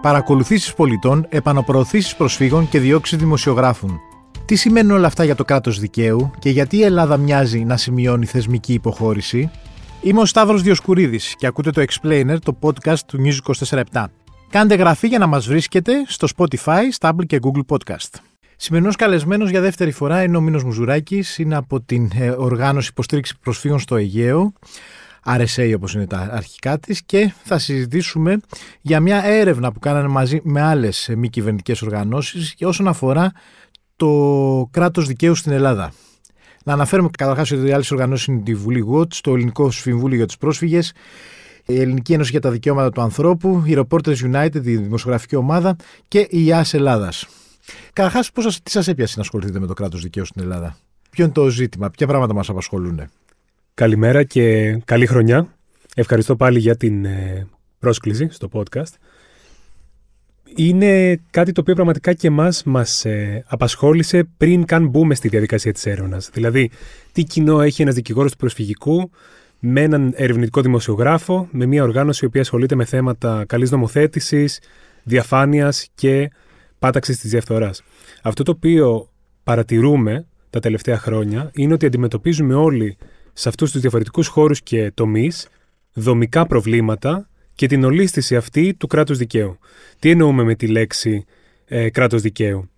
παρακολουθήσεις πολιτών, επαναπροωθήσεις προσφύγων και διώξεις δημοσιογράφων. Τι σημαίνουν όλα αυτά για το κράτος δικαίου και γιατί η Ελλάδα μοιάζει να σημειώνει θεσμική υποχώρηση; Είμαι ο Σταύρος Διοσκουρίδης και ακούτε το Explainer, το podcast του News 24 Κάντε γραφή για να μας βρίσκετε στο Spotify, Stable και Google Podcast. Σημερινός καλεσμένος για δεύτερη φορά είναι ο Μίνο Μουζουράκης, είναι από την ε, Οργάνωση Υποστήριξη Προσφύγων στο Αιγαίο. RSA όπως είναι τα αρχικά της και θα συζητήσουμε για μια έρευνα που κάνανε μαζί με άλλες μη κυβερνητικές οργανώσεις και όσον αφορά το κράτος δικαίου στην Ελλάδα. Να αναφέρουμε καταρχάς ότι οι άλλες οργανώσεις είναι τη Βουλή ΓΟΤ, το Ελληνικό Συμβούλιο για τους Πρόσφυγες, η Ελληνική Ένωση για τα Δικαιώματα του Ανθρώπου, η Reporters United, η δημοσιογραφική ομάδα και η ΙΑΣ Ελλάδας. Καταρχάς, τι σας έπιασε να ασχοληθείτε με το κράτος δικαίου στην Ελλάδα, Ποιο είναι το ζήτημα, ποια πράγματα μας απασχολούν. Καλημέρα και καλή χρονιά. Ευχαριστώ πάλι για την ε, πρόσκληση στο podcast. Είναι κάτι το οποίο πραγματικά και εμάς μας ε, απασχόλησε πριν καν μπούμε στη διαδικασία της έρευνας. Δηλαδή, τι κοινό έχει ένας δικηγόρος του προσφυγικού με έναν ερευνητικό δημοσιογράφο, με μια οργάνωση η οποία ασχολείται με θέματα καλής νομοθέτησης, διαφάνειας και πάταξης της διαφθοράς. Αυτό το οποίο παρατηρούμε τα τελευταία χρόνια είναι ότι αντιμετωπίζουμε όλοι σε αυτούς τους διαφορετικούς χώρους και τομείς δομικά προβλήματα και την ολίσθηση αυτή του κράτους δικαίου. Τι εννοούμε με τη λέξη ε, κράτος δικαίου;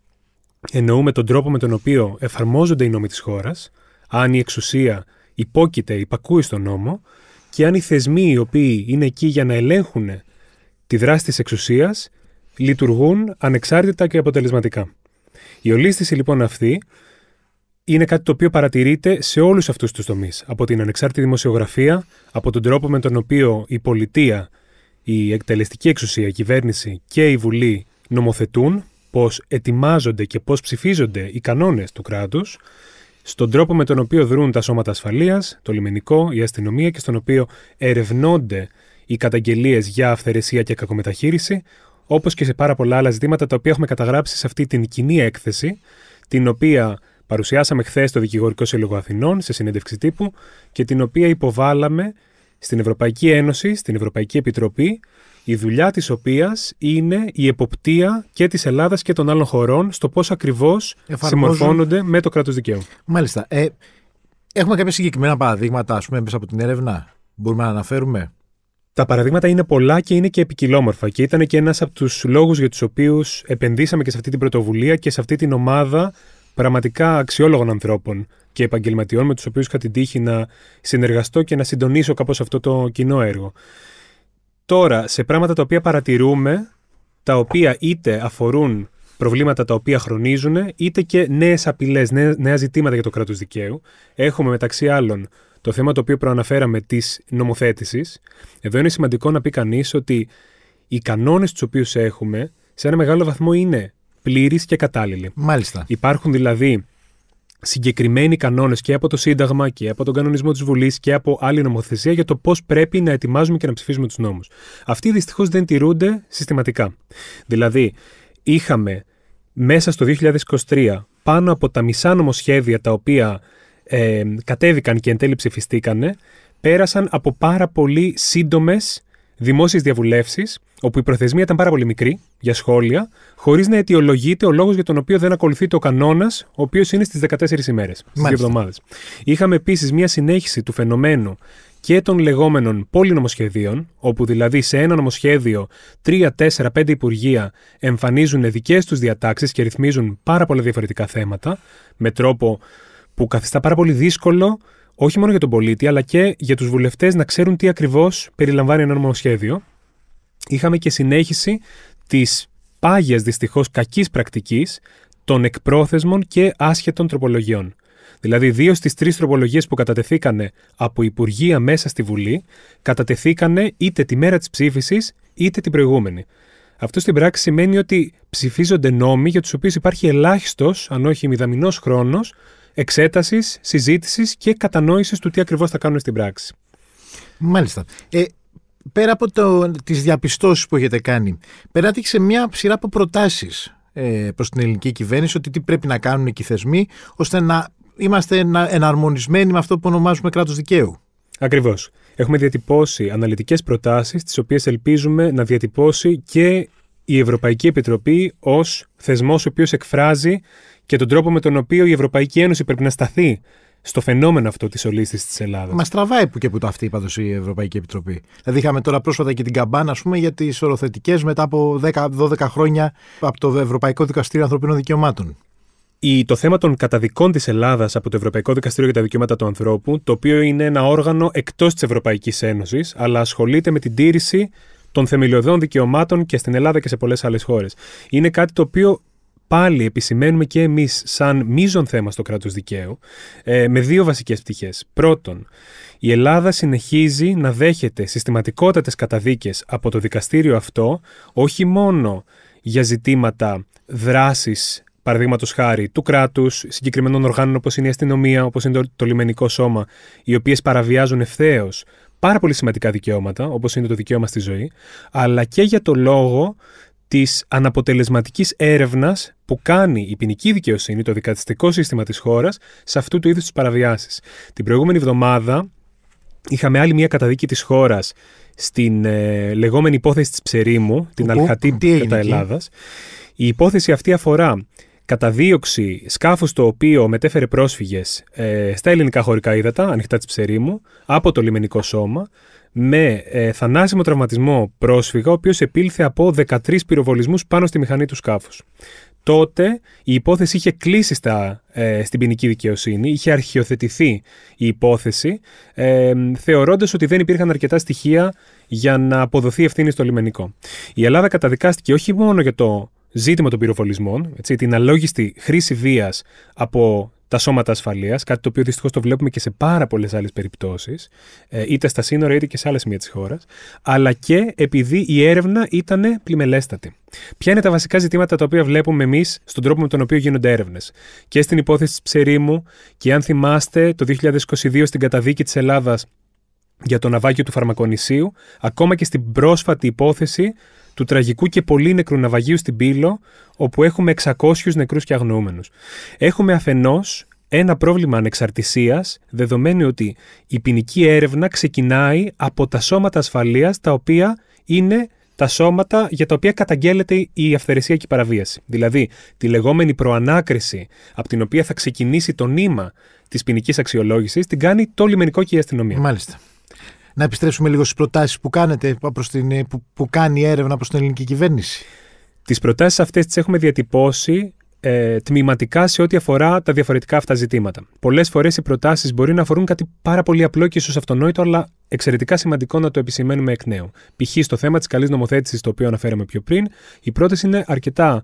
Εννοούμε τον τρόπο με τον οποίο εφαρμόζονται οι νόμοι της χώρας, αν η εξουσία υπόκειται, υπακούει στον νόμο και αν οι θεσμοί οι οποίοι είναι εκεί για να ελέγχουν τη δράση της εξουσίας λειτουργούν ανεξάρτητα και αποτελεσματικά. Η ολίσθηση λοιπόν αυτή είναι κάτι το οποίο παρατηρείται σε όλους αυτούς τους τομείς. Από την ανεξάρτητη δημοσιογραφία, από τον τρόπο με τον οποίο η πολιτεία, η εκτελεστική εξουσία, η κυβέρνηση και η Βουλή νομοθετούν, πώς ετοιμάζονται και πώς ψηφίζονται οι κανόνες του κράτους, στον τρόπο με τον οποίο δρούν τα σώματα ασφαλείας, το λιμενικό, η αστυνομία και στον οποίο ερευνώνται οι καταγγελίες για αυθαιρεσία και κακομεταχείριση, όπως και σε πάρα πολλά άλλα ζητήματα τα οποία έχουμε καταγράψει σε αυτή την κοινή έκθεση, την οποία παρουσιάσαμε χθες στο Δικηγορικό Σύλλογο Αθηνών σε συνέντευξη τύπου και την οποία υποβάλαμε στην Ευρωπαϊκή Ένωση, στην Ευρωπαϊκή Επιτροπή, η δουλειά της οποίας είναι η εποπτεία και της Ελλάδας και των άλλων χωρών στο πώς ακριβώς Εφαρμόζουν... συμμορφώνονται με το κράτος δικαίου. Μάλιστα. Ε, έχουμε κάποια συγκεκριμένα παραδείγματα, ας πούμε, μέσα από την έρευνα. Μπορούμε να αναφέρουμε; Τα παραδείγματα είναι πολλά και είναι και επικοινόμορφα και ήταν και ένας από τους λόγους για τους οποίους επενδύσαμε και σε αυτή την πρωτοβουλία και σε αυτή την ομάδα πραγματικά αξιόλογων ανθρώπων και επαγγελματιών με τους οποίους είχα την τύχη να συνεργαστώ και να συντονίσω κάπως αυτό το κοινό έργο. Τώρα, σε πράγματα τα οποία παρατηρούμε, τα οποία είτε αφορούν προβλήματα τα οποία χρονίζουν, είτε και νέες απειλές, νέα ζητήματα για το κράτος δικαίου. Έχουμε μεταξύ άλλων το θέμα το οποίο προαναφέραμε της νομοθέτησης. Εδώ είναι σημαντικό να πει κανείς ότι οι κανόνες τους οποίους έχουμε σε ένα μεγάλο βαθμό είναι πλήρης και κατάλληλη. Μάλιστα. Υπάρχουν δηλαδή συγκεκριμένοι κανόνες και από το Σύνταγμα και από τον κανονισμό της Βουλής και από άλλη νομοθεσία για το πώς πρέπει να ετοιμάζουμε και να ψηφίζουμε τους νόμους. Αυτοί δυστυχώς δεν τηρούνται συστηματικά. Δηλαδή, είχαμε μέσα στο 2023 πάνω από τα μισά νομοσχέδια τα οποία ε, κατέβηκαν και εν τέλει ψηφιστήκανε, πέρασαν από πάρα πολύ σύντομες δημόσιες διαβουλεύσεις, όπου η προθεσμία ήταν πάρα πολύ μικρή για σχόλια, χωρίς να αιτιολογείται ο λόγος για τον οποίο δεν ακολουθείται ο κανόνας, ο οποίος είναι στις 14 ημέρες, στις δύο εβδομάδες. Είχαμε επίσης μια συνέχιση του φαινομένου και των λεγόμενων πολυνομοσχεδίων, όπου δηλαδή σε ένα νομοσχέδιο 3, 4, 5 υπουργεία εμφανίζουν δικές τους διατάξεις και ρυθμίζουν πάρα πολλά διαφορετικά θέματα, με τρόπο που καθιστά πάρα πολύ δύσκολο όχι μόνο για τον πολίτη, αλλά και για τους βουλευτές να ξέρουν τι ακριβώς περιλαμβάνει ένα νομοσχέδιο. Είχαμε και συνέχιση της πάγιας δυστυχώς κακής πρακτικής των εκπρόθεσμων και άσχετων τροπολογιών. Δηλαδή, δύο στις τρεις τροπολογίες που κατατεθήκανε από Υπουργεία μέσα στη Βουλή, κατατεθήκανε είτε τη μέρα της ψήφισης είτε την προηγούμενη. Αυτό στην πράξη σημαίνει ότι ψηφίζονται νόμοι για τους οποίους υπάρχει ελάχιστος, αν όχι μηδαμινός χρόνος, εξέτασης, συζήτησης και κατανόησης του τι ακριβώς θα κάνουν στην πράξη. Μάλιστα. Ε, πέρα από το, τις διαπιστώσεις που έχετε κάνει, περάτε σε μια σειρά από προτάσεις ε, προς την ελληνική κυβέρνηση ότι τι πρέπει να κάνουν οι θεσμοί ώστε να είμαστε εναρμονισμένοι με αυτό που ονομάζουμε κράτος δικαίου. Ακριβώς. Έχουμε διατυπώσει αναλυτικές προτάσεις τις οποίες ελπίζουμε να διατυπώσει και η Ευρωπαϊκή Επιτροπή ως θεσμός ο οποίος εκφράζει και τον τρόπο με τον οποίο η Ευρωπαϊκή Ένωση πρέπει να σταθεί στο φαινόμενο αυτό της ολίσθησης της Ελλάδας. Μα τραβάει που και που το αυτή η η Ευρωπαϊκή Επιτροπή. Δηλαδή, είχαμε τώρα πρόσφατα και την καμπάνα ας πούμε, για τις οροθετικές μετά από 10-12 χρόνια από το Ευρωπαϊκό Δικαστήριο Ανθρωπίνων Δικαιωμάτων. Η, το θέμα των καταδικών της Ελλάδας από το Ευρωπαϊκό Δικαστήριο για τα Δικαιώματα του Ανθρώπου, το οποίο είναι ένα όργανο εκτός της Ευρωπαϊκής Ένωσης, αλλά ασχολείται με την τήρηση των θεμελιωδών δικαιωμάτων και στην Ελλάδα και σε πολλές άλλες χώρες. Είναι κάτι το οποίο πάλι επισημαίνουμε και εμείς σαν μείζον θέμα στο κράτος δικαίου ε, με δύο βασικές πτυχές. Πρώτον, η Ελλάδα συνεχίζει να δέχεται συστηματικότατες καταδίκες από το δικαστήριο αυτό, όχι μόνο για ζητήματα δράσης παραδείγματος χάρη του κράτους, συγκεκριμένων οργάνων όπως είναι η αστυνομία, όπως είναι το, το λιμενικό σώμα, οι οποίες παραβιάζουν ευθέως πάρα πολύ σημαντικά δικαιώματα, όπως είναι το δικαίωμα στη ζωή, αλλά και για το λόγο της αναποτελεσματικής έρευνας που κάνει η ποινική δικαιοσύνη, το δικαστικό σύστημα της χώρας, σε αυτού του είδους τις παραβιάσεις. Την προηγούμενη εβδομάδα είχαμε άλλη μια καταδίκη της χώρας στην ε, λεγόμενη υπόθεση της Ψερίμου, την Αλχατή κατά Ελλάδας. Η υπόθεση αυτή αφορά καταδίωξη σκάφους το οποίο μετέφερε πρόσφυγες ε, στα ελληνικά χωρικά ύδατα, ανοιχτά της Ψερίμου, από το λιμενικό σώμα, με ε, θανάσιμο τραυματισμό πρόσφυγα, ο οποίος επήλθε από 13 πυροβολισμούς πάνω στη μηχανή του σκάφους. Τότε η υπόθεση είχε κλείσει στα, ε, στην ποινική δικαιοσύνη, είχε αρχιοθετηθεί η υπόθεση, ε, θεωρώντας ότι δεν υπήρχαν αρκετά στοιχεία για να αποδοθεί ευθύνη στο λιμενικό. Η Ελλάδα καταδικάστηκε όχι μόνο για το ζήτημα των πυροβολισμών, έτσι, την αλόγιστη χρήση βίας από τα σώματα ασφαλείας, κάτι το οποίο δυστυχώς το βλέπουμε και σε πάρα πολλές άλλες περιπτώσεις, ε, είτε στα σύνορα είτε και σε άλλε σημεία της χώρας, αλλά και επειδή η έρευνα ήταν πλημελέστατη. Ποια είναι τα βασικά ζητήματα τα οποία βλέπουμε εμείς στον τρόπο με τον οποίο γίνονται έρευνες; Και στην υπόθεση της Ψερίμου, και αν θυμάστε, το 2022 στην καταδίκη της Ελλάδας για το ναυάγιο του Φαρμακονησίου, ακόμα και στην πρόσφατη υπόθεση του τραγικού και πολύ νεκρού ναυαγίου στην Πύλο, όπου έχουμε 600 νεκρούς και αγνοούμενους. Έχουμε αφενός ένα πρόβλημα ανεξαρτησίας, δεδομένου ότι η ποινική έρευνα ξεκινάει από τα σώματα ασφαλείας, τα οποία είναι τα σώματα για τα οποία καταγγέλλεται η αυθαιρεσία και η παραβίαση. Δηλαδή, τη λεγόμενη προανάκριση από την οποία θα ξεκινήσει το νήμα της ποινικής αξιολόγησης, την κάνει το λιμενικό και η αστυνομία. Μάλιστα να επιστρέψουμε λίγο στις προτάσεις που κάνετε, προς την, που, που κάνει η έρευνα προς την ελληνική κυβέρνηση. Τις προτάσεις αυτές τις έχουμε διατυπώσει ε, τμηματικά σε ό,τι αφορά τα διαφορετικά αυτά ζητήματα. Πολλές φορές οι προτάσεις μπορεί να αφορούν κάτι πάρα πολύ απλό και ίσως αυτονόητο, αλλά εξαιρετικά σημαντικό να το επισημαίνουμε εκ νέου. Π.χ. στο θέμα της καλής νομοθέτησης, το οποίο αναφέραμε πιο πριν, η πρόταση είναι αρκετά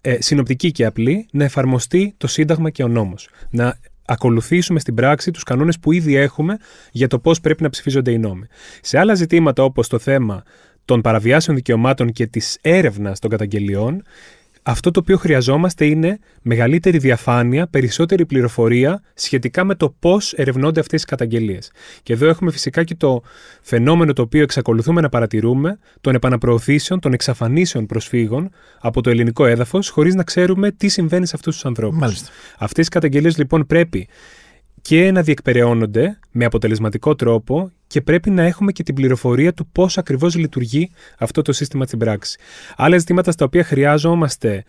ε, συνοπτική και απλή να εφαρμοστεί το Σύνταγμα και ο νόμος. Να ακολουθήσουμε στην πράξη τους κανόνες που ήδη έχουμε για το πώς πρέπει να ψηφίζονται οι νόμοι. Σε άλλα ζητήματα, όπως το θέμα των παραβιάσεων δικαιωμάτων και της έρευνας των καταγγελιών, αυτό το οποίο χρειαζόμαστε είναι μεγαλύτερη διαφάνεια, περισσότερη πληροφορία σχετικά με το πώς ερευνώνται αυτές τι καταγγελίες. Και εδώ έχουμε φυσικά και το φαινόμενο το οποίο εξακολουθούμε να παρατηρούμε των επαναπροωθήσεων, των εξαφανίσεων προσφύγων από το ελληνικό έδαφος, χωρίς να ξέρουμε τι συμβαίνει σε αυτούς τους ανθρώπους. Αυτές οι καταγγελίες λοιπόν πρέπει και να διεκπεραιώνονται με αποτελεσματικό τρόπο και πρέπει να έχουμε και την πληροφορία του πώς ακριβώς λειτουργεί αυτό το σύστημα στην πράξη. Άλλα ζητήματα στα οποία χρειάζομαστε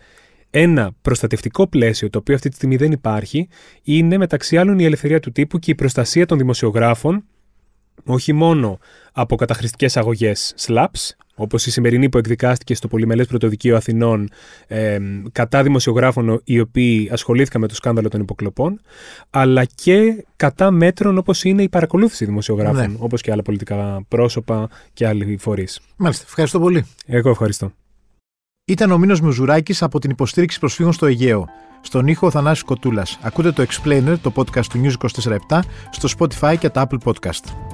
ένα προστατευτικό πλαίσιο, το οποίο αυτή τη στιγμή δεν υπάρχει, είναι μεταξύ άλλων η ελευθερία του τύπου και η προστασία των δημοσιογράφων, όχι μόνο από καταχρηστικές αγωγές SLAPS, όπως η σημερινή που εκδικάστηκε στο Πολυμελές Πρωτοδικείο Αθηνών ε, κατά δημοσιογράφων οι οποίοι ασχολήθηκαν με το σκάνδαλο των υποκλοπών, αλλά και κατά μέτρων όπως είναι η παρακολούθηση δημοσιογράφων, ναι. όπως και άλλα πολιτικά πρόσωπα και άλλοι φορείς. Μάλιστα. Ευχαριστώ πολύ. Εγώ ευχαριστώ. Ήταν ο Μήνος Μουζουράκης από την υποστήριξη προσφύγων στο Αιγαίο. Στον ήχο ο Θανάσης Κοτούλας. Ακούτε το Explainer, το podcast του News 24 στο Spotify και τα Apple Podcast.